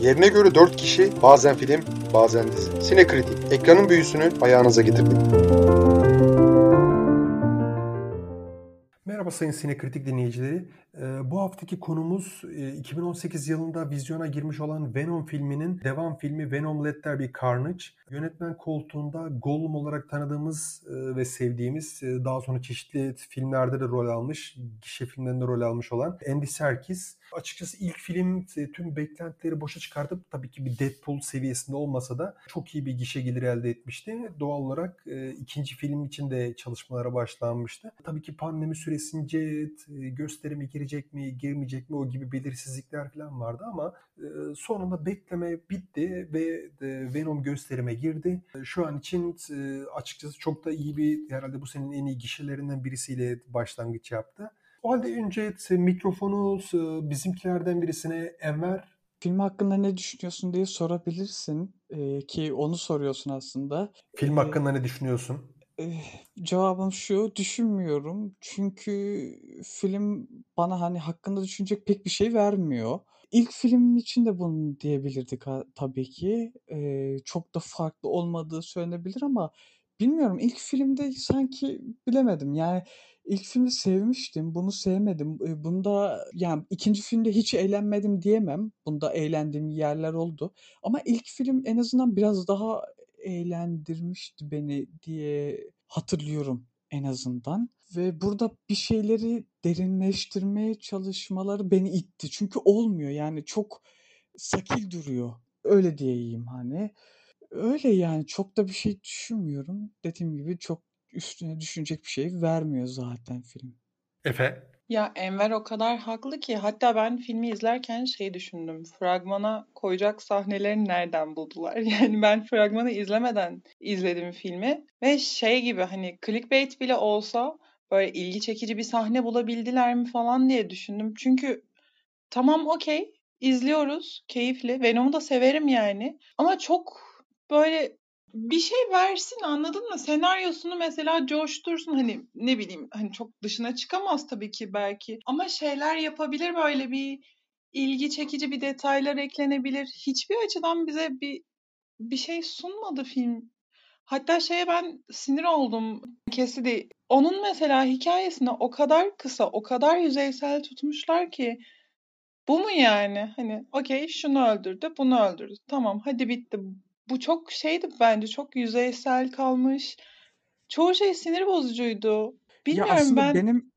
Yerine göre 4 kişi, bazen film, bazen dizi. Sinekritik, ekranın büyüsünü ayağınıza getirdik. Merhaba sayın Sinekritik dinleyicileri. Ee, bu haftaki konumuz 2018 e, yılında vizyona girmiş olan Venom filminin devam filmi Venom Let There Be Carnage. Yönetmen koltuğunda Gollum olarak tanıdığımız e, ve sevdiğimiz, e, daha sonra çeşitli filmlerde de rol almış, gişe filmlerinde rol almış olan Andy Serkis. Açıkçası ilk film tüm beklentileri boşa çıkartıp tabii ki bir Deadpool seviyesinde olmasa da çok iyi bir gişe geliri elde etmişti. Doğal olarak ikinci film için de çalışmalara başlanmıştı. Tabii ki pandemi süresince gösterime girecek girecek mi, girmeyecek mi o gibi belirsizlikler falan vardı ama e, sonunda bekleme bitti ve e, Venom gösterime girdi. Şu an için e, açıkçası çok da iyi bir herhalde bu senin en iyi gişelerinden birisiyle başlangıç yaptı. O halde önce mikrofonu bizimkilerden birisine Enver Film hakkında ne düşünüyorsun diye sorabilirsin ee, ki onu soruyorsun aslında. Film ee, hakkında ne düşünüyorsun? Cevabım şu, düşünmüyorum. Çünkü film bana, hani, hakkında düşünecek pek bir şey vermiyor. İlk film için de bunu diyebilirdik tabii ki. Eee, çok da farklı olmadığı söylenebilir ama bilmiyorum, ilk filmde sanki bilemedim, yani, ilk filmi sevmiştim, bunu sevmedim. Eee, bunda, yani, ikinci filmde hiç eğlenmedim diyemem. Bunda eğlendiğim yerler oldu ama ilk film en azından biraz daha eğlendirmişti beni diye hatırlıyorum en azından ve burada bir şeyleri derinleştirmeye çalışmaları beni itti. Çünkü olmuyor yani çok sakil duruyor. Öyle diyeyim hani. Öyle yani çok da bir şey düşünmüyorum. Dediğim gibi çok üstüne düşünecek bir şey vermiyor zaten film. Efe? Ya Enver o kadar haklı ki hatta ben filmi izlerken şey düşündüm. Fragmana koyacak sahneleri nereden buldular? Yani ben fragmanı izlemeden izledim filmi ve şey gibi hani clickbait bile olsa böyle ilgi çekici bir sahne bulabildiler mi falan diye düşündüm. Çünkü tamam okey izliyoruz keyifli. Venom'u da severim yani. Ama çok böyle bir şey versin anladın mı? Senaryosunu mesela coştursun hani ne bileyim hani çok dışına çıkamaz tabii ki belki ama şeyler yapabilir böyle bir ilgi çekici bir detaylar eklenebilir. Hiçbir açıdan bize bir bir şey sunmadı film. Hatta şeye ben sinir oldum Cassidy. Onun mesela hikayesini o kadar kısa, o kadar yüzeysel tutmuşlar ki bu mu yani? Hani okey şunu öldürdü, bunu öldürdü. Tamam hadi bitti bu çok şeydi bence çok yüzeysel kalmış. Çoğu şey sinir bozucuydu. Bilmiyorum ya aslında ben. benim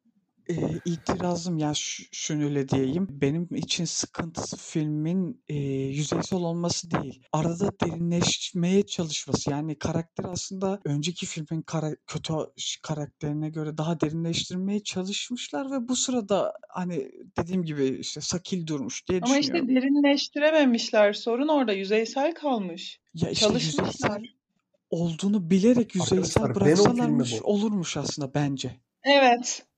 Eee, itirazım ya ş şöyle diyeyim, benim için sıkıntısı filmin, eee, yüzeysel olması değil, arada derinleşmeye çalışması. Yani karakteri aslında önceki filmin kara kötü karakterine göre daha derinleştirmeye çalışmışlar ve bu sırada, hani, dediğim gibi, işte, sakil durmuş diye Ama işte derinleştirememişler. Sorun orada yüzeysel kalmış. Ya, işte, yüzeysel olduğunu bilerek yüzeysel Arkadaşlar olurmuş aslında bence. Evet.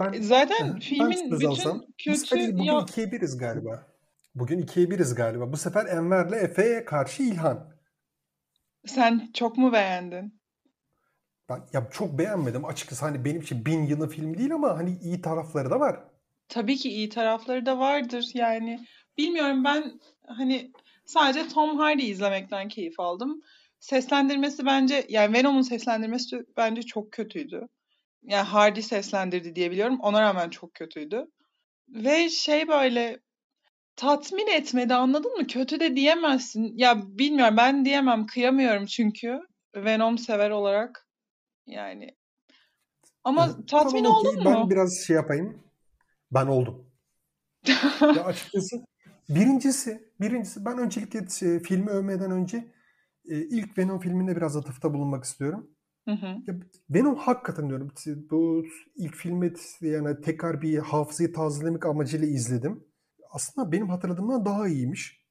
Ben, Zaten filmin ben bütün alsam, kötü... Bugün ya... ikiye biriz galiba. Bugün ikiye biriz galiba. Bu sefer Enver'le Efe'ye karşı İlhan. Sen çok mu beğendin? Ben ya çok beğenmedim açıkçası. Hani benim için bin yılı film değil ama hani iyi tarafları da var. Tabii ki iyi tarafları da vardır. Yani bilmiyorum ben hani sadece Tom Hardy izlemekten keyif aldım. Seslendirmesi bence yani Venom'un seslendirmesi bence çok kötüydü yani Hardy seslendirdi diyebiliyorum. Ona rağmen çok kötüydü. Ve şey böyle tatmin etmedi anladın mı? Kötü de diyemezsin. Ya bilmiyorum ben diyemem kıyamıyorum çünkü Venom sever olarak yani. Ama tatmin tamam, oldun mu? Ben biraz şey yapayım. Ben oldum. ya açıkçası birincisi, birincisi ben öncelikle e, filmi övmeden önce e, ilk Venom filminde biraz atıfta bulunmak istiyorum. Hı hı. Ya Venom hakikaten diyorum. Bu ilk filmi yani tekrar bir hafızayı tazelemek amacıyla izledim. Aslında benim hatırladığımdan daha iyiymiş.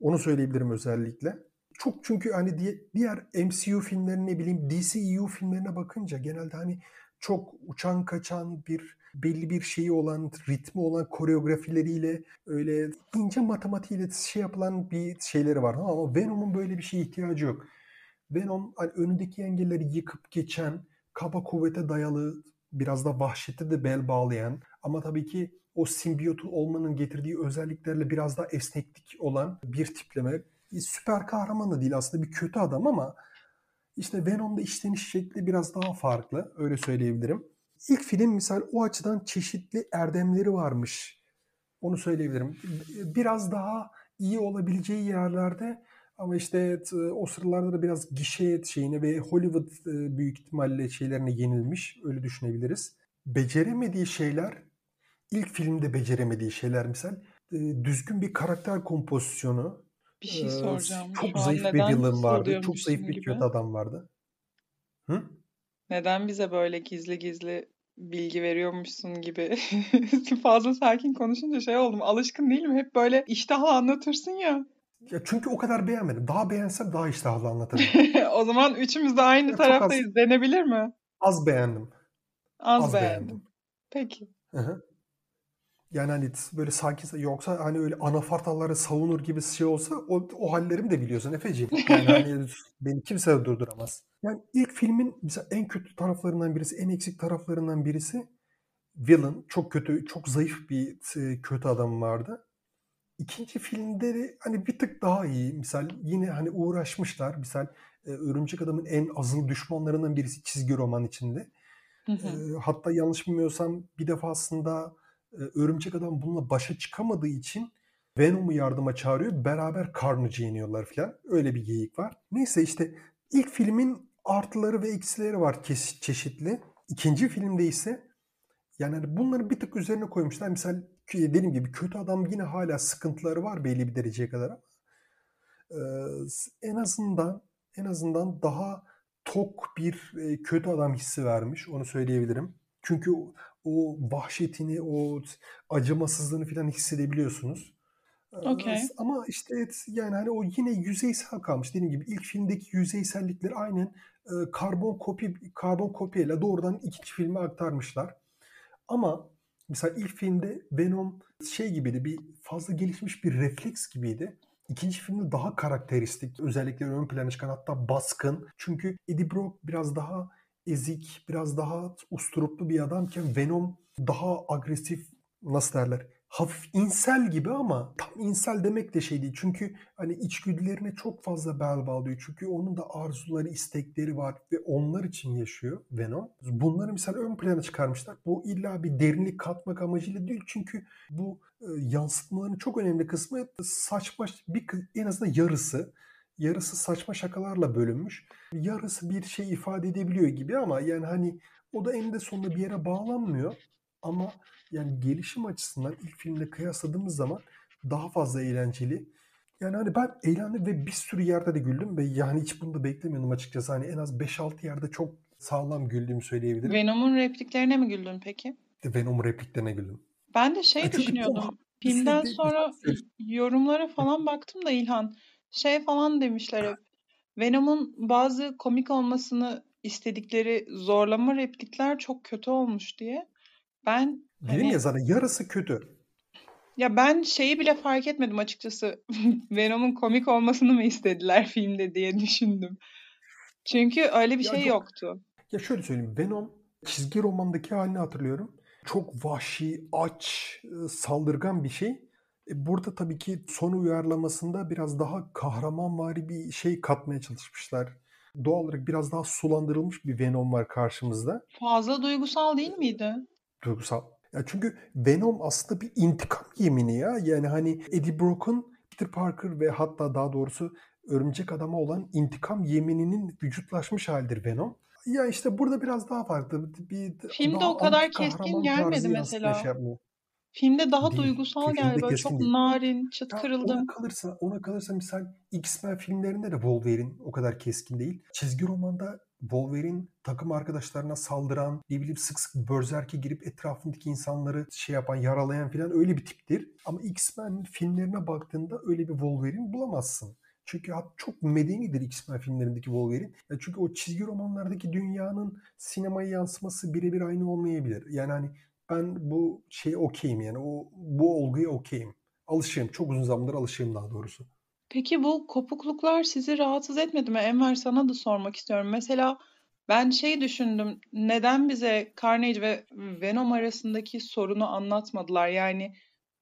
Onu söyleyebilirim özellikle. Çok çünkü hani diğer MCU filmlerine ne bileyim DCEU filmlerine bakınca genelde hani çok uçan kaçan bir belli bir şeyi olan, ritmi olan koreografileriyle öyle ince matematiğiyle şey yapılan bir şeyleri var. Ama Venom'un böyle bir şeye ihtiyacı yok. Venom hani önündeki engelleri yıkıp geçen, kaba kuvvete dayalı, biraz da vahşete de bel bağlayan ama tabii ki o simbiyot olmanın getirdiği özelliklerle biraz daha esneklik olan bir tipleme. Süper kahraman da değil aslında bir kötü adam ama işte Venom'da işleniş şekli biraz daha farklı. Öyle söyleyebilirim. İlk film misal o açıdan çeşitli erdemleri varmış. Onu söyleyebilirim. Biraz daha iyi olabileceği yerlerde ama işte o sıralarda da biraz gişe şeyine ve Hollywood e, büyük ihtimalle şeylerine yenilmiş. Öyle düşünebiliriz. Beceremediği şeyler ilk filmde beceremediği şeyler misal e, düzgün bir karakter kompozisyonu. Bir şey soracağım. Çok zayıf bir villain vardı. Çok zayıf bir kötü adam vardı. Hı? Neden bize böyle gizli gizli bilgi veriyormuşsun gibi fazla sakin konuşunca şey oldum. Alışkın değilim. Hep böyle iştahla anlatırsın ya. Ya çünkü o kadar beğenmedim. Daha beğensem daha iştahlı anlatırım. o zaman üçümüz de aynı ya taraftayız. Az, Denebilir mi? Az beğendim. Az, az beğendim. beğendim. Peki. Hı-hı. Yani hani böyle sakin yoksa hani öyle anafartalları savunur gibi şey olsa o, o hallerimi de biliyorsun Efeciğim. Yani hani beni kimse de durduramaz. Yani ilk filmin mesela en kötü taraflarından birisi, en eksik taraflarından birisi villain. Çok kötü, çok zayıf bir kötü adam vardı. İkinci filmde de hani bir tık daha iyi. Misal yine hani uğraşmışlar. Misal e, Örümcek Adam'ın en azılı düşmanlarından birisi çizgi roman içinde. Hı hı. E, hatta yanlış bilmiyorsam bir defasında e, Örümcek Adam bununla başa çıkamadığı için Venom'u yardıma çağırıyor. Beraber Carnage'ı yeniyorlar falan. Öyle bir geyik var. Neyse işte ilk filmin artıları ve eksileri var çeşitli. İkinci filmde ise yani hani bunları bir tık üzerine koymuşlar. Misal dediğim gibi kötü adam yine hala sıkıntıları var belli bir dereceye kadar ama en azından en azından daha tok bir e, kötü adam hissi vermiş. Onu söyleyebilirim. Çünkü o vahşetini, o acımasızlığını falan hissedebiliyorsunuz. Okay. Ama işte yani hani o yine yüzeysel kalmış. Dediğim gibi ilk filmdeki yüzeysellikleri aynen karbon kopi karbon kopyayla doğrudan ikinci filme aktarmışlar. Ama mesela ilk filmde Venom şey gibiydi. Bir fazla gelişmiş bir refleks gibiydi. İkinci filmde daha karakteristik özellikle ön plana çıkan hatta baskın. Çünkü Eddie Brock biraz daha ezik, biraz daha usturuplu bir adamken Venom daha agresif nasıl derler hafif insel gibi ama tam insel demek de şey değil. Çünkü hani içgüdülerine çok fazla bel bağlıyor. Çünkü onun da arzuları, istekleri var ve onlar için yaşıyor Venom. Bunları mesela ön plana çıkarmışlar. Bu illa bir derinlik katmak amacıyla değil. Çünkü bu e, yansıtmaların çok önemli kısmı saçma bir en azından yarısı yarısı saçma şakalarla bölünmüş. Yarısı bir şey ifade edebiliyor gibi ama yani hani o da eninde sonunda bir yere bağlanmıyor. Ama yani gelişim açısından ilk filmle kıyasladığımız zaman daha fazla eğlenceli. Yani hani ben eğlendim ve bir sürü yerde de güldüm ve yani hiç bunu da beklemiyordum açıkçası. Hani en az 5-6 yerde çok sağlam güldüğümü söyleyebilirim. Venom'un repliklerine mi güldün peki? Venom repliklerine güldüm. Ben de şey yani düşünüyordum. Filmden sonra yorumlara falan baktım da İlhan şey falan demişler hep. Venom'un bazı komik olmasını istedikleri zorlama replikler çok kötü olmuş diye. Ben Dedim hani, ya zaten yarısı kötü. Ya ben şeyi bile fark etmedim açıkçası. Venom'un komik olmasını mı istediler filmde diye düşündüm. Çünkü öyle bir ya şey yok, yoktu. Ya şöyle söyleyeyim. Venom çizgi romandaki halini hatırlıyorum. Çok vahşi, aç, saldırgan bir şey. E, burada tabii ki son uyarlamasında biraz daha kahramanvari bir şey katmaya çalışmışlar. Doğal olarak biraz daha sulandırılmış bir Venom var karşımızda. Fazla duygusal değil miydi? Duygusal. Ya çünkü Venom aslında bir intikam yemini ya. Yani hani Eddie Brock'un Peter Parker ve hatta daha doğrusu Örümcek Adam'a olan intikam yemininin vücutlaşmış halidir Venom. Ya işte burada biraz daha farklı. Bir, Filmde o kadar keskin gelmedi mesela. Şey Filmde daha Değil. duygusal geldi. Böyle çok değil. narin, çıt ya kırıldım. Ona kalırsa, ona kalırsa misal X-Men filmlerinde de Wolverine o kadar keskin değil. Çizgi romanda Wolverine takım arkadaşlarına saldıran, ne bileyim sık sık Berserk'e girip etrafındaki insanları şey yapan, yaralayan falan öyle bir tiptir. Ama X-Men filmlerine baktığında öyle bir Wolverine bulamazsın. Çünkü çok medenidir X-Men filmlerindeki Wolverine. Yani çünkü o çizgi romanlardaki dünyanın sinemaya yansıması birebir aynı olmayabilir. Yani hani ben bu şey okeyim yani o bu olguya okeyim. Alışığım. Çok uzun zamandır alışığım daha doğrusu. Peki bu kopukluklar sizi rahatsız etmedi mi? Enver sana da sormak istiyorum. Mesela Ben şey düşündüm. Neden bize Carnage ve Venom arasındaki sorunu anlatmadılar? Yani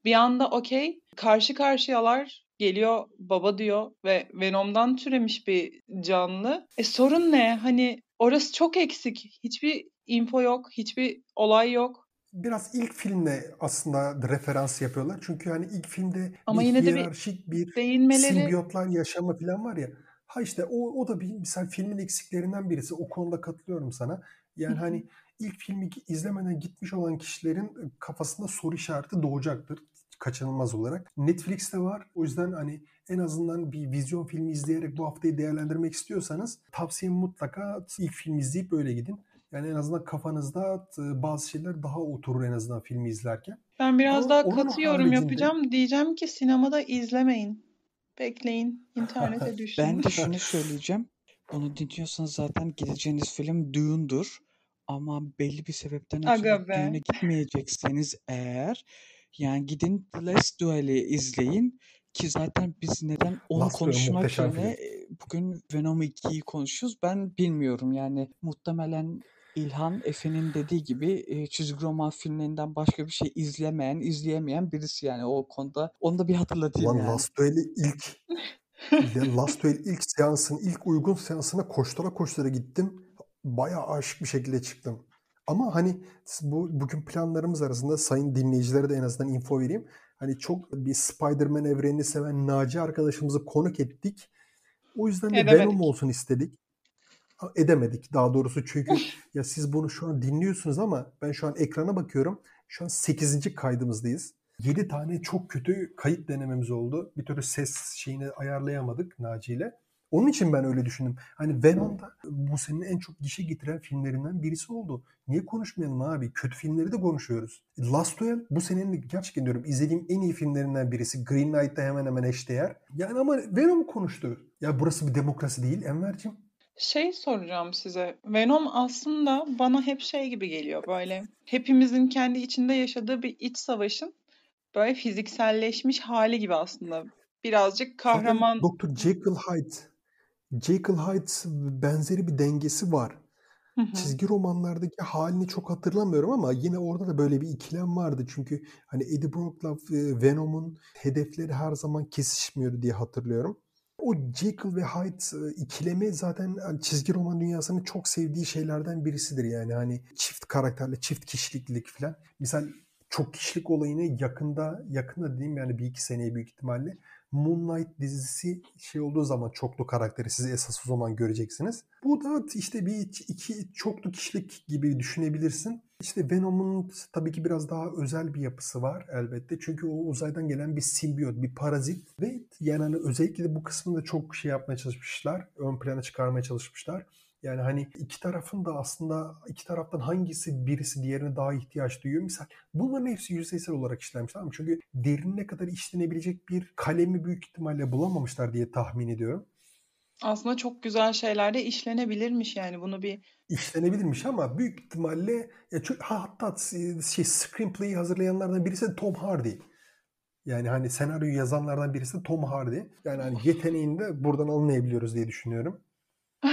bir anda okey karşı karşıyalar geliyor baba diyor ve Venom'dan türemiş bir canlı. E sorun ne? Hani orası çok eksik. Hiçbir info yok, hiçbir olay yok. Biraz ilk filmle aslında referans yapıyorlar. Çünkü hani ilk filmde Ama bir yine de bir hiyerarşik bir değinmeleri simbiyotlar yaşama falan var ya. Ha işte o, o da bir misal filmin eksiklerinden birisi. O konuda katılıyorum sana. Yani hani ilk filmi izlemeden gitmiş olan kişilerin kafasında soru işareti doğacaktır kaçınılmaz olarak. Netflix'te var. O yüzden hani en azından bir vizyon filmi izleyerek bu haftayı değerlendirmek istiyorsanız tavsiyem mutlaka ilk film izleyip böyle gidin. Yani en azından kafanızda bazı şeyler daha oturur en azından filmi izlerken. Ben biraz Ama daha katı yorum haricinde yapacağım. Diyeceğim ki sinemada izlemeyin. Bekleyin. internete düşsün. Ben de şunu söyleyeceğim. Bunu dinliyorsanız zaten gideceğiniz film Dune'dur. Ama belli bir sebepten ötürü. Dune'e gitmeyecekseniz eğer yani gidin The Last Duel'i izleyin. Ki zaten biz neden onu Last konuşmak yerine e, bugün Venom 2'yi konuşuyoruz. Ben bilmiyorum yani muhtemelen İlhan Efe'nin dediği gibi e, çizgi roman filmlerinden başka bir şey izlemeyen, izleyemeyen birisi yani o konuda. Onu da bir hatırlatayım Ulan yani. Last Duel'i ilk Last Duel ilk seansın ilk uygun seansına koştura koştura gittim. Bayağı aşık bir şekilde çıktım. Ama hani bu bugün planlarımız arasında sayın dinleyicilere de en azından info vereyim. Hani çok bir Spider-Man evrenini seven Naci arkadaşımızı konuk ettik. O yüzden de Edemedik. Venom olsun istedik. Edemedik daha doğrusu çünkü ya siz bunu şu an dinliyorsunuz ama ben şu an ekrana bakıyorum. Şu an 8. kaydımızdayız. 7 tane çok kötü kayıt denememiz oldu. Bir türlü ses şeyini ayarlayamadık Naci ile. Onun için ben öyle düşündüm. Hani Venom da bu senin en çok gişe getiren filmlerinden birisi oldu. Niye konuşmayalım abi? Kötü filmleri de konuşuyoruz. Last Duel bu senenin gerçekten diyorum izlediğim en iyi filmlerinden birisi. Green Knight'ta hemen hemen eşdeğer. Yani ama Venom konuştu. Ya burası bir demokrasi değil Enver'cim. Şey soracağım size. Venom aslında bana hep şey gibi geliyor böyle. Hepimizin kendi içinde yaşadığı bir iç savaşın böyle fizikselleşmiş hali gibi aslında. Birazcık kahraman Dr. Jekyll Hyde. Jekyll Hyde benzeri bir dengesi var. Hı hı. Çizgi romanlardaki halini çok hatırlamıyorum ama yine orada da böyle bir ikilem vardı. Çünkü hani Eddie Brock'la e, Venom'un hedefleri her zaman kesişmiyordu diye hatırlıyorum. O Jekyll ve Hyde e, ikilemi zaten hani çizgi roman dünyasının çok sevdiği şeylerden birisidir yani. Hani çift karakterli, çift kişiliklilik falan. Misal çok kişilik olayını yakında, yakında dediğim yani bir iki seneye büyük ihtimalle Moon Knight dizisi şey olduğu zaman çoklu karakteri siz esas o zaman göreceksiniz. Bu da işte bir iki çoklu kişilik gibi düşünebilirsin. İşte Venom'un tabii ki biraz daha özel bir yapısı var elbette. Çünkü o uzaydan gelen bir simbiyot, bir parazit ve yani hani özellikle de bu kısmında çok şey yapmaya çalışmışlar. Ön plana çıkarmaya çalışmışlar. Yani hani iki tarafın da aslında iki taraftan hangisi birisi diğerine daha ihtiyaç duyuyor. Misal bunların hepsi yüzeysel olarak işlenmiş tamam mı? Çünkü derinine kadar işlenebilecek bir kalemi büyük ihtimalle bulamamışlar diye tahmin ediyorum. Aslında çok güzel şeyler de işlenebilirmiş yani bunu bir işlenebilirmiş ama büyük ihtimalle ya çok, ha, hatta şey screenplay'i hazırlayanlardan birisi de Tom Hardy. Yani hani senaryoyu yazanlardan birisi de Tom Hardy. Yani hani yeteneğini de buradan anlayabiliyoruz diye düşünüyorum.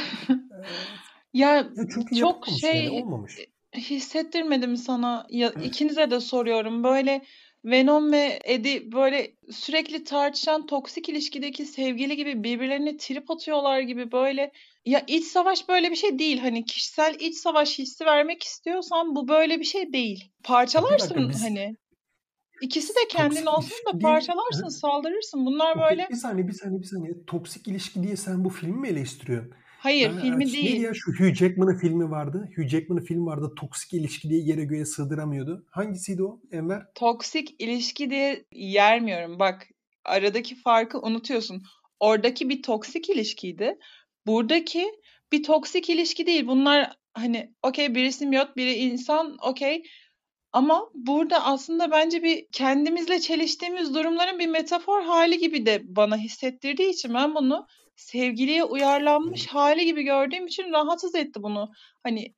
ya, ya çünkü çok şey yani olmamış. hissettirmedim sana. Ya ikinize de soruyorum. Böyle Venom ve Eddie böyle sürekli tartışan toksik ilişkideki sevgili gibi birbirlerine trip atıyorlar gibi böyle ya iç savaş böyle bir şey değil. Hani kişisel iç savaş hissi vermek istiyorsan bu böyle bir şey değil. Parçalarsın dakika, biz- hani. İkisi de kendin Toksik olsun da değil. parçalarsın, Hı. saldırırsın. Bunlar böyle Bir saniye bir saniye bir saniye. Toksik ilişki diye sen bu filmi mi eleştiriyorsun? Hayır Ben- filmi neydi değil. ya şu Hugh Jackman'ın filmi vardı. Hugh Jackman'ın filmi vardı. Toksik ilişki diye yere göğe sığdıramıyordu. Hangisiydi o Enver? toksik ilişki diye yermiyorum. Bak aradaki farkı unutuyorsun. Oradaki bir toksik ilişkiydi. Buradaki bir toksik ilişki değil. Bunlar hani okey biri simyot biri insan okey. Ama burada aslında bence bir kendimizle çeliştiğimiz durumların bir metafor hali gibi de bana hissettirdiği için ben bunu sevgiliye uyarlanmış hali gibi gördüğüm için rahatsız etti bunu. Hani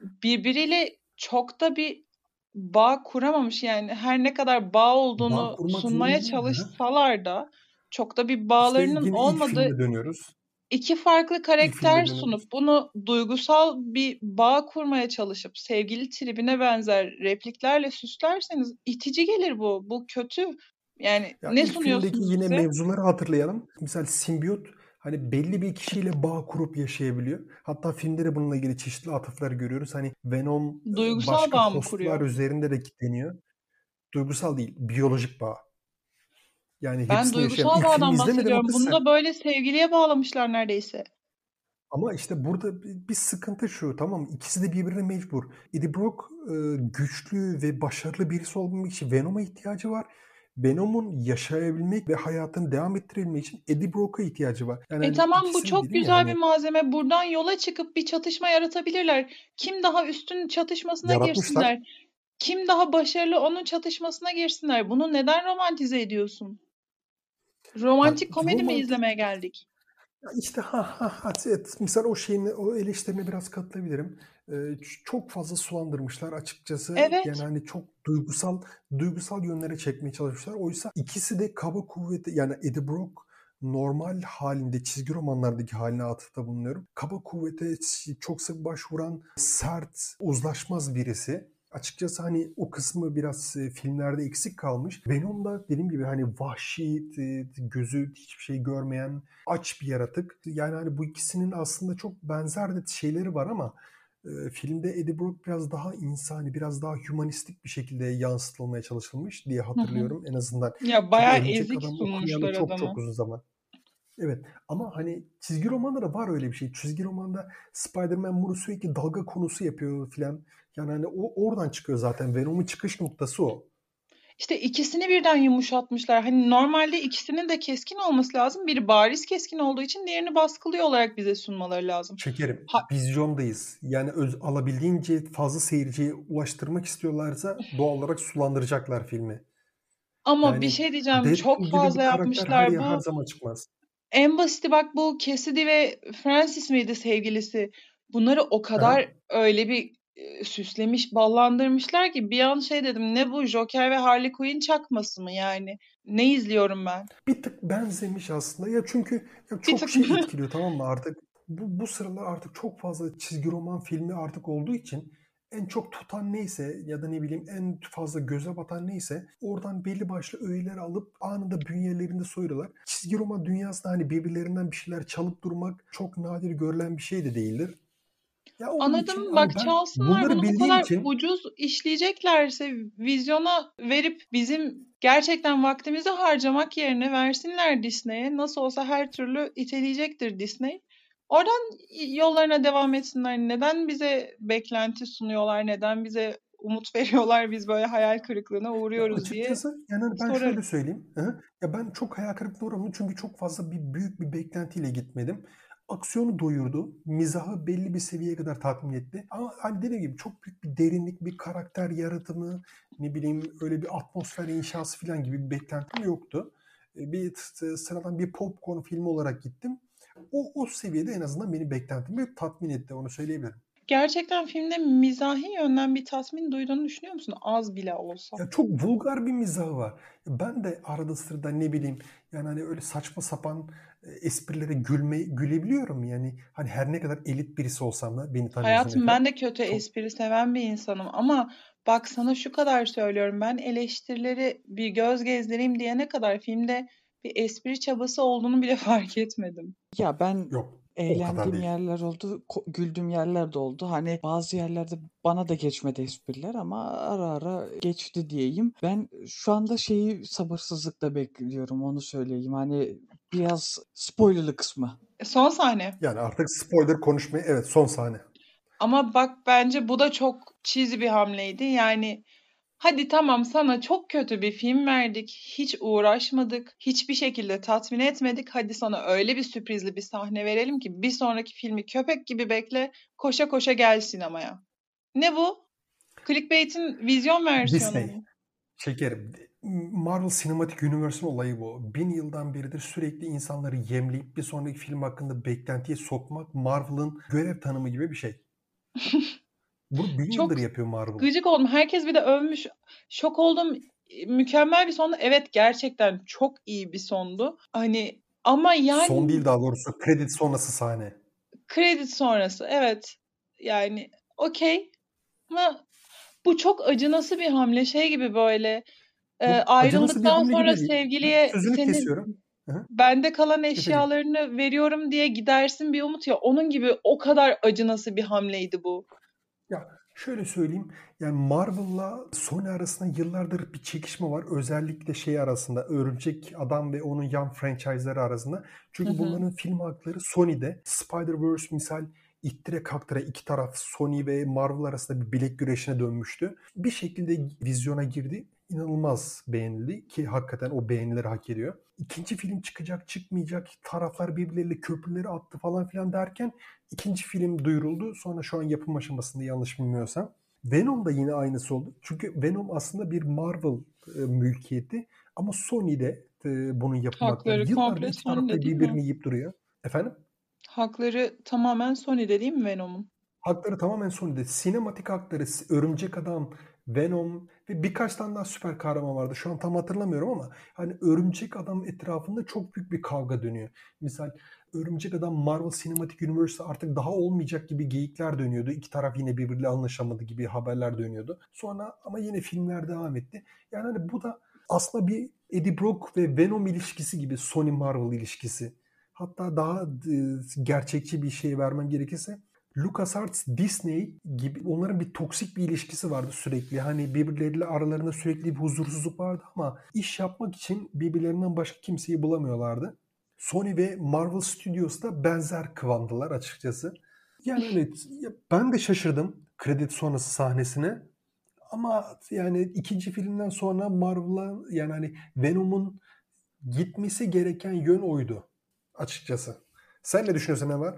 birbiriyle çok da bir bağ kuramamış yani her ne kadar bağ olduğunu kurmak sunmaya çalışsalar da çok da bir bağlarının işte olmadığı dönüyoruz. iki farklı karakter sunup bunu duygusal bir bağ kurmaya çalışıp sevgili tribine benzer repliklerle süslerseniz itici gelir bu. Bu kötü. Yani Ya ne sunuyorsunuz yine bize? mevzuları hatırlayalım. Misal simbiyot hani belli bir kişiyle bağ kurup yaşayabiliyor. Hatta filmde de bununla ilgili çeşitli atıflar görüyoruz. Hani Venom e, Duygusal başka bağ mı kuruyor? üzerinde de kilitleniyor. Duygusal değil, biyolojik bağ. Yani Ben yaşayan duygusal filmi bağdan bahsediyorum. Bunu da böyle sevgiliye bağlamışlar neredeyse. Ama işte burada bir bir sıkıntı şu tamam ikisi de birbirine mecbur. Eddie Brock e, güçlü ve başarılı birisi olmak için Venom'a ihtiyacı var. Venom'un yaşayabilmek ve hayatını devam ettirebilmek için Eddie Brock'a ihtiyacı var. Yani E hani tamam bu çok güzel bir hani malzeme. Buradan yola çıkıp bir çatışma yaratabilirler. Kim daha üstün çatışmasına yaratmışlar. girsinler. Kim daha başarılı onun çatışmasına girsinler. Bunu neden romantize ediyorsun? Romantik komedi mi romantik izlemeye geldik? İşte ha ha ha evet misal o şeyini o eleştirine biraz katılabilirim. Çok fazla sulandırmışlar açıkçası. Yani Evet. hani çok duygusal duygusal yönlere çekmeye çalışmışlar. Oysa ikisi de kaba kuvveti yani Eddie Brock normal halinde çizgi romanlardaki haline atıfta bulunuyorum. Kaba kuvvete çok sık başvuran sert, uzlaşmaz birisi. Açıkçası hani o kısmı biraz e, filmlerde eksik kalmış. Venom da dediğim gibi hani vahşi, e, gözü hiçbir şey görmeyen, aç bir yaratık. Yani hani bu ikisinin aslında çok benzer de şeyleri var ama e, filmde Eddie Brock biraz daha insani, biraz daha humanistik bir şekilde yansıtılmaya çalışılmış diye hatırlıyorum en azından. Ya bayağı ezik Adam okuyalı sunmuşlar çok çok adamı. uzun zaman. Evet ama hani çizgi romanda da var öyle bir şey. Çizgi romanda Spider-Man bunu sürekli dalga konusu yapıyor filan. Yani hani o oradan çıkıyor zaten. Venom'un çıkış noktası o. İşte ikisini birden yumuşatmışlar. Hani normalde ikisinin de keskin olması lazım. Biri bariz keskin olduğu için diğerini baskılıyor olarak bize sunmaları lazım. Şekerim, Ha, vizyondayız. Yani öz, alabildiğince fazla seyirciye ulaştırmak istiyorlarsa doğal olarak sulandıracaklar filmi. ama bir Yani şey diyeceğim. Deadpool Çok fazla bir her yapmışlar. yer her Bu zaman çıkmaz. en basiti bak bu Cassidy ve Francis miydi sevgilisi? Bunları o kadar öyle bir e, süslemiş, ballandırmışlar ki bir an şey dedim. Ne bu Joker ve Harley Quinn çakması mı yani? Ne izliyorum ben? Bir tık benzemiş aslında. Ya çünkü ya çok tık şey etkiliyor tamam mı artık? Bu, bu sıralar artık çok fazla çizgi roman filmi artık olduğu için en çok tutan neyse ya da ne bileyim en fazla göze batan neyse oradan belli başlı öğeler alıp anında bünyelerinde soyuyorlar. Çizgi roman dünyasında hani birbirlerinden bir şeyler çalıp durmak çok nadir görülen bir şey de değildir. Ya için Anladım. hani Bak ben çalsınlar bunu bu kadar için ucuz işleyeceklerse vizyona verip bizim gerçekten vaktimizi harcamak yerine versinler Disney'e. Nasıl olsa her türlü iteleyecektir Disney. Oradan yollarına devam etsinler. Neden bize beklenti sunuyorlar? Neden bize umut veriyorlar? Biz böyle hayal kırıklığına uğruyoruz diye açıkçası yani hani ben şöyle sorarım. söyleyeyim. Hı? Ya ben çok hayal kırıklığına uğramadım çünkü çok fazla bir büyük bir beklentiyle gitmedim. Aksiyonu doyurdu. Mizahı belli bir seviyeye kadar tatmin etti. Ama hani dediğim gibi çok büyük bir derinlik, bir karakter yaratımı, ne bileyim öyle bir atmosfer inşası falan gibi bir beklentim yoktu. E, Bir sıradan bir popcorn filmi olarak gittim. O, o seviyede en azından beni beklentimi tatmin etti onu söyleyebilirim. Gerçekten filmde mizahi yönden bir tatmin duyduğunu düşünüyor musun? Az bile olsa. Ya çok vulgar bir mizahı var. Ben de arada sırada ne bileyim yani hani öyle saçma sapan esprilere gülme gülebiliyorum yani hani her ne kadar elit birisi olsam da beni tanıyorsun Hayatım ben de kötü Çok espri seven bir insanım ama bak sana şu kadar söylüyorum ben eleştirileri bir göz gezdireyim diyene kadar filmde bir espri çabası olduğunu bile fark etmedim. Ya ben yok eğlendiğim yerler oldu, güldüğüm yerler de oldu. Hani bazı yerlerde bana da geçmedi espriler ama ara ara geçti diyeyim. Ben şu anda şeyi sabırsızlıkla bekliyorum onu söyleyeyim. Hani biraz spoilerlı kısmı. E, Son sahne. Yani artık spoiler konuşmayı evet son sahne. Ama bak bence bu da çok cheesy bir hamleydi. Yani hadi tamam sana çok kötü bir film verdik. Hiç uğraşmadık. Hiçbir şekilde tatmin etmedik. Hadi sana öyle bir sürprizli bir sahne verelim ki bir sonraki filmi köpek gibi bekle. Koşa koşa gel sinemaya. Ne bu? Clickbait'in vizyon versiyonu Disney. mu? Şekerim. Marvel Cinematic Universe'ın olayı bu. Bin yıldan beridir sürekli insanları yemleyip bir sonraki film hakkında beklentiye sokmak Marvel'ın görev tanımı gibi bir şey. Bunu bin Çok yıldır yapıyor Marvel. gıcık oldum. Herkes bir de övmüş. Şok oldum. Mükemmel bir sondu. Evet gerçekten çok iyi bir sondu. Hani Ama yani Son değil daha doğrusu kredi sonrası sahne. kredi sonrası evet. Yani okey. Ama bu çok acınası bir hamle. Şey gibi böyle e, ayrıldıktan sonra sevgiliye Sözünü senin kesiyorum. Bende kalan eşyalarını veriyorum diye gidersin bir umut ya. Onun gibi o kadar acınası bir hamleydi bu. Ya şöyle söyleyeyim. Yani Marvel'la Sony arasında yıllardır bir çekişme var. Özellikle şey arasında Örümcek Adam ve onun yan franchise'ları arasında. Çünkü hı. bunların film hakları Sony'de. Spider-Verse misal ittire kaktıra iki taraf Sony ve Marvel arasında bir bilek güreşine dönmüştü. Bir şekilde vizyona girdi. İnanılmaz beğenildi ki hakikaten o beğenileri hak ediyor. İkinci film çıkacak çıkmayacak taraflar birbirleriyle köprüleri attı falan filan derken ikinci film duyuruldu. Sonra şu an yapım aşamasında yanlış bilmiyorsam. Venom da yine aynısı oldu. Çünkü Venom aslında bir Marvel e, mülkiyeti ama e, bunun yapım hakları. Hakları Yıllardır komple iki taraf da Sony'de değil mi? birbirini yiyip duruyor. Efendim? Hakları tamamen Sony'de değil mi Venom'un? Hakları tamamen Sony'de. Sinematik hakları, Örümcek Adam, Venom ve birkaç tane daha süper kahraman vardı. Şu an tam hatırlamıyorum ama hani Örümcek Adam etrafında çok büyük bir kavga dönüyor. Misal Örümcek Adam Marvel Cinematic Universe artık daha olmayacak gibi geyikler dönüyordu. İki taraf yine birbiriyle anlaşamadı gibi haberler dönüyordu. Sonra ama yine filmler devam etti. Yani hani bu da aslında bir Eddie Brock ve Venom ilişkisi gibi Sony Marvel ilişkisi. Hatta daha e, gerçekçi bir şey vermem gerekirse LucasArts, Disney gibi onların bir toksik bir ilişkisi vardı sürekli. Hani birbirleriyle aralarında sürekli bir huzursuzluk vardı ama iş yapmak için birbirlerinden başka kimseyi bulamıyorlardı. Sony ve Marvel Studios da benzer kıvamdılar açıkçası. Yani evet ben de şaşırdım kredi sonrası sahnesine. Ama yani ikinci filmden sonra Marvel'a yani hani Venom'un gitmesi gereken yön oydu açıkçası. Sen ne düşünüyorsun Ömer?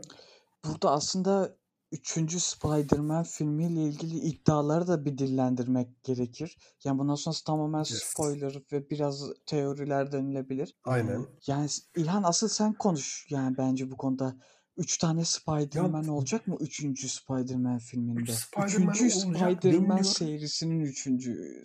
Burada aslında 3. Spider-Man filmiyle ilgili iddiaları da bir dillendirmek gerekir. Yani bundan sonrası tamamen Yes. spoiler ve biraz teoriler denilebilir. Aynen. Yani İlhan asıl sen konuş yani bence bu konuda. Üç tane Spider-Man Ya- olacak mı 3. Spider-Man filminde? Üç Spider-Man Üçüncü olacak Spider-Man serisinin 3.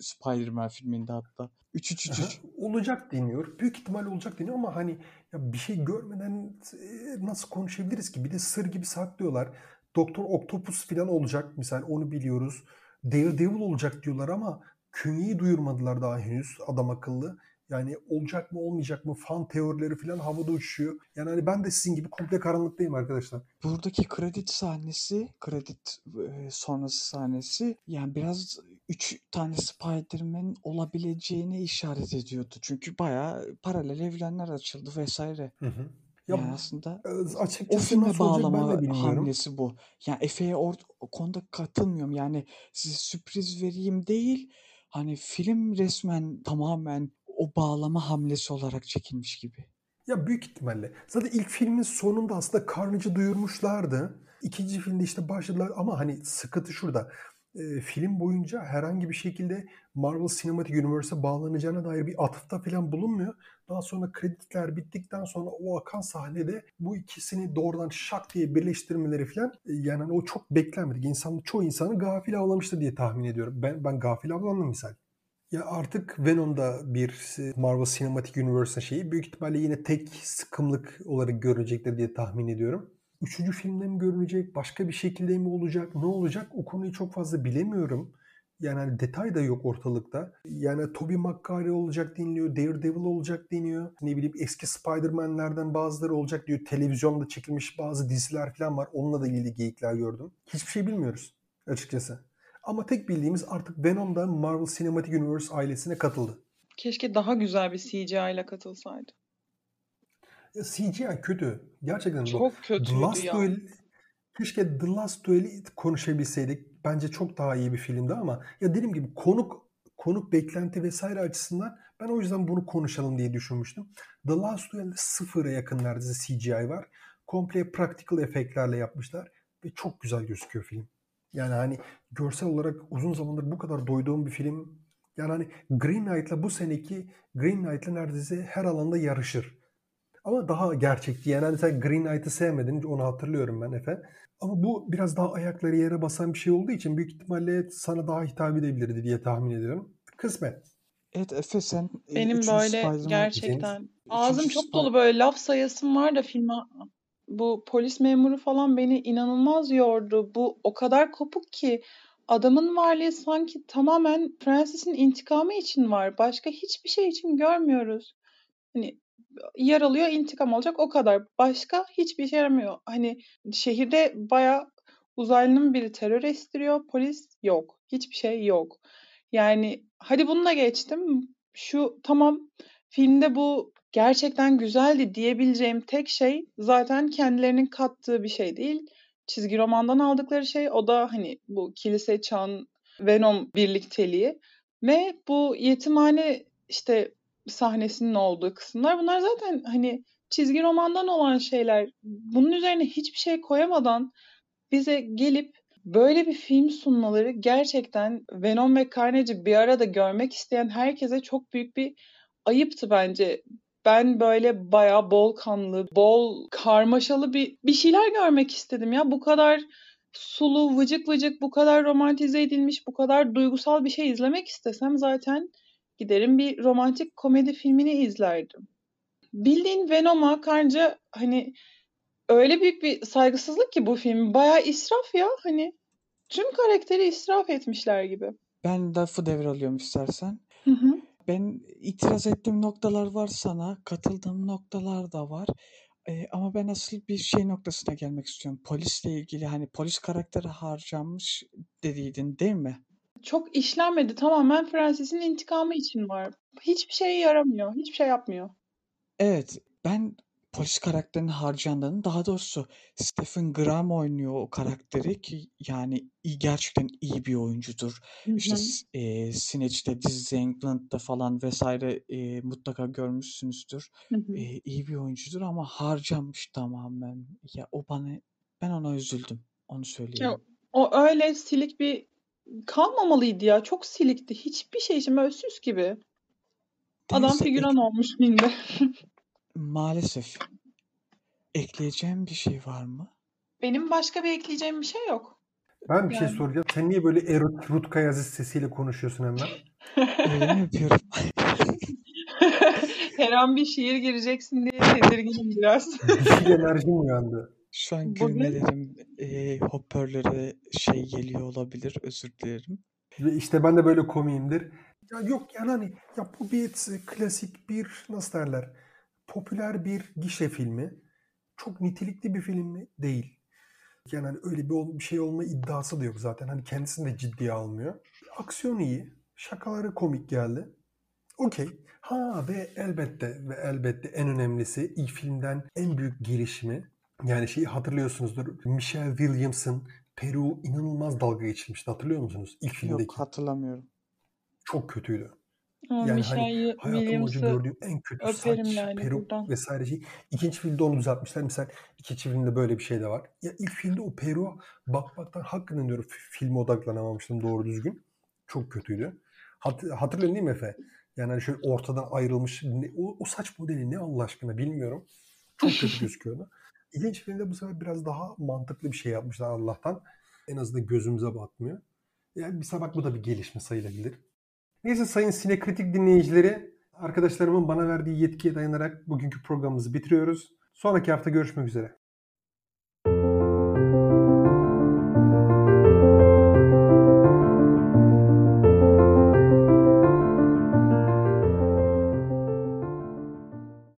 Spider-Man filminde hatta. 3 3 3 Aha, 3. olacak deniyor. Büyük ihtimal olacak deniyor ama hani ya bir şey görmeden e, nasıl konuşabiliriz ki? Bir de sır gibi saklıyorlar. Doktor Octopus falan olacak. Misal onu biliyoruz. Daredevil olacak diyorlar ama künyeyi duyurmadılar daha henüz adam akıllı. Yani olacak mı olmayacak mı fan teorileri falan havada uçuşuyor. Yani hani ben de sizin gibi komple karanlıktayım arkadaşlar. Buradaki kredi sahnesi, kredi e, sonrası sahnesi yani biraz üç tane Spider-Man olabileceğine işaret ediyordu. Çünkü bayağı paralel evrenler açıldı vesaire. Hı hı. Yani Ya aslında e, o açıkçası filme nasıl olacak ben bağlama bilmiyorum. hamlesi bu. Yani Efe'ye or o konuda katılmıyorum. Yani size sürpriz vereyim değil. Hani film resmen tamamen o bağlama hamlesi olarak çekilmiş gibi. Ya büyük ihtimalle. Zaten ilk filmin sonunda aslında Carnage'ı duyurmuşlardı. İkinci filmde işte başladılar ama hani sıkıntı şurada. Ee, film boyunca herhangi bir şekilde Marvel Cinematic Universe'e bağlanacağına dair bir atıfta falan bulunmuyor. Daha sonra krediler bittikten sonra o akan sahnede bu ikisini doğrudan şak diye birleştirmeleri falan e, yani hani o çok beklenmedik. İnsan, çoğu insanı gafil avlamıştır diye tahmin ediyorum. Ben ben gafil avlandım misal. Ya artık Venom'da bir e, Marvel Cinematic Universe'ın şeyi büyük ihtimalle yine tek sıkımlık olarak görünecektir diye tahmin ediyorum. Üçüncü filmde mi görünecek, başka bir şekilde mi olacak, ne olacak o konuyu çok fazla bilemiyorum. Yani hani detay da yok ortalıkta. Yani Tobey Maguire olacak deniliyor, Daredevil olacak deniyor. Ne bileyim eski Spider-Man'lerden bazıları olacak diyor. Televizyonda çekilmiş bazı diziler falan var. Onunla da ilgili geyikler gördüm. Hiçbir şey bilmiyoruz açıkçası. Ama tek bildiğimiz artık Venom da Marvel Cinematic Universe ailesine katıldı. Keşke daha güzel bir CGI ile katılsaydı. Ya CGI kötü. Gerçekten bu. Çok The kötüydü Last ya. Duel keşke The Last Duel'i konuşabilseydik. Bence çok daha iyi bir filmdi ama ya dediğim gibi konuk konuk beklenti vesaire açısından ben o yüzden bunu konuşalım diye düşünmüştüm. The Last Duel'de sıfıra yakın neredeyse CGI var. Komple practical efektlerle yapmışlar ve çok güzel gözüküyor film. Yani hani görsel olarak uzun zamandır bu kadar doyduğum bir film. Yani hani Green Knight'la bu seneki Green Knight'la neredeyse her alanda yarışır. Ama daha gerçekçi. Yani hani sen Green Knight'ı sevmedin. Onu hatırlıyorum ben Efe. Ama bu biraz daha ayakları yere basan bir şey olduğu için büyük ihtimalle sana daha hitap edebilirdi diye tahmin ediyorum. Kısmet. Evet Efe sen e, Benim böyle gerçekten ağzım çok dolu böyle laf sayasım var da filme bu polis memuru falan beni inanılmaz yordu. Bu o kadar kopuk ki adamın varlığı sanki tamamen Francis'in intikamı için var. Başka hiçbir şey için görmüyoruz. Hani yaralıyor intikam alacak o kadar. Başka hiçbir şey yaramıyor. Hani şehirde baya uzaylının biri terör estiriyor. Polis yok. Hiçbir şey yok. Yani hadi bunu da geçtim. Şu tamam filmde bu gerçekten güzeldi diyebileceğim tek şey zaten kendilerinin kattığı bir şey değil. Çizgi romandan aldıkları şey o da hani bu kilise çan Venom birlikteliği ve bu yetimhane işte sahnesinin olduğu kısımlar bunlar zaten hani çizgi romandan olan şeyler. Bunun üzerine hiçbir şey koyamadan bize gelip böyle bir film sunmaları gerçekten Venom ve Carnage'i bir arada görmek isteyen herkese çok büyük bir ayıptı bence. Ben böyle bayağı bol kanlı, bol karmaşalı bir bir şeyler görmek istedim ya. Bu kadar sulu, vıcık vıcık, bu kadar romantize edilmiş, bu kadar duygusal bir şey izlemek istesem zaten giderim bir romantik komedi filmini izlerdim. Bildiğin Venom'a karınca hani öyle büyük bir saygısızlık ki bu film. Bayağı israf ya hani. Tüm karakteri israf etmişler gibi. Ben lafı devralıyorum istersen. Hı hı. Ben itiraz ettiğim noktalar var sana, katıldığım noktalar da var. Ee, ama ben asıl bir şey noktasına gelmek istiyorum. Polisle ilgili hani polis karakteri harcanmış dediydin değil mi? Çok işlenmedi. Tamamen Francis'in intikamı için var. Hiçbir şeye yaramıyor. Hiçbir şey yapmıyor. Evet, ben polis karakterinin harcandığını, daha doğrusu Stephen Graham oynuyor o karakteri ki yani iyi, gerçekten iyi bir oyuncudur. Hı İşte e, Snatch'te, This is England'da falan vesaire e, mutlaka görmüşsünüzdür. Hı hı. E, iyi bir oyuncudur ama harcanmış tamamen. Ya o bana, ben ona üzüldüm. Onu Ya, söyleyelim. o öyle silik bir kalmamalıydı ya. Çok silikti. Hiçbir şey için böyle süs gibi. Adam Neyse ek, figüran olmuş filmde. maalesef ekleyeceğim bir şey var mı? Benim başka bir ekleyeceğim bir şey yok. Ben bir şey Yani. soracağım. Sen niye böyle Erot Rutkay Aziz sesiyle konuşuyorsun hemen? Öyle mi yapıyorum? Her an bir şiir gireceksin diye tedirginim biraz. Dişil enerjim uyandı. Şu an Bugün gülmelerim e, hoparlöre şey geliyor olabilir. Özür dilerim. Ve işte ben de böyle komiyimdir. Ya yok yani hani ya bu bir klasik bir nasıl derler popüler bir gişe filmi. Çok nitelikli bir film mi? Değil. Yani hani öyle bir, bir şey olma iddiası da yok zaten. Hani kendisini de ciddiye almıyor. Aksiyon iyi. Şakaları komik geldi. Okey. Ha ve elbette ve elbette en önemlisi ilk filmden en büyük gelişimi yani şeyi hatırlıyorsunuzdur. Michelle Williams'ın Peru inanılmaz dalga geçilmişti. Hatırlıyor musunuz? İlk Yok filmdeki. hatırlamıyorum. Çok kötüydü. Ama Yani hani Michelle hayatım boyunca gördüğüm en kötü saç, yani peruk buradan. vesaire şey. İkinci filmde onu düzeltmişler. Mesela ikinci filmde böyle bir şey de var. Ya ilk filmde o peruğa bakmaktan hakikaten diyorum fi- filme odaklanamamıştım doğru düzgün. Çok kötüydü. Hat, hatırlıyorsun değil mi Efe? Yani hani şöyle ortadan ayrılmış. ne- o, o saç modeli ne Allah aşkına bilmiyorum. Çok kötü gözüküyordu. İkinci filmde bu sefer biraz daha mantıklı bir şey yapmışlar Allah'tan. En azından gözümüze batmıyor. Yani bir bak bu da bir gelişme sayılabilir. Neyse sayın sinekritik dinleyicileri, arkadaşlarımın bana verdiği yetkiye dayanarak bugünkü programımızı bitiriyoruz. Sonraki hafta görüşmek üzere.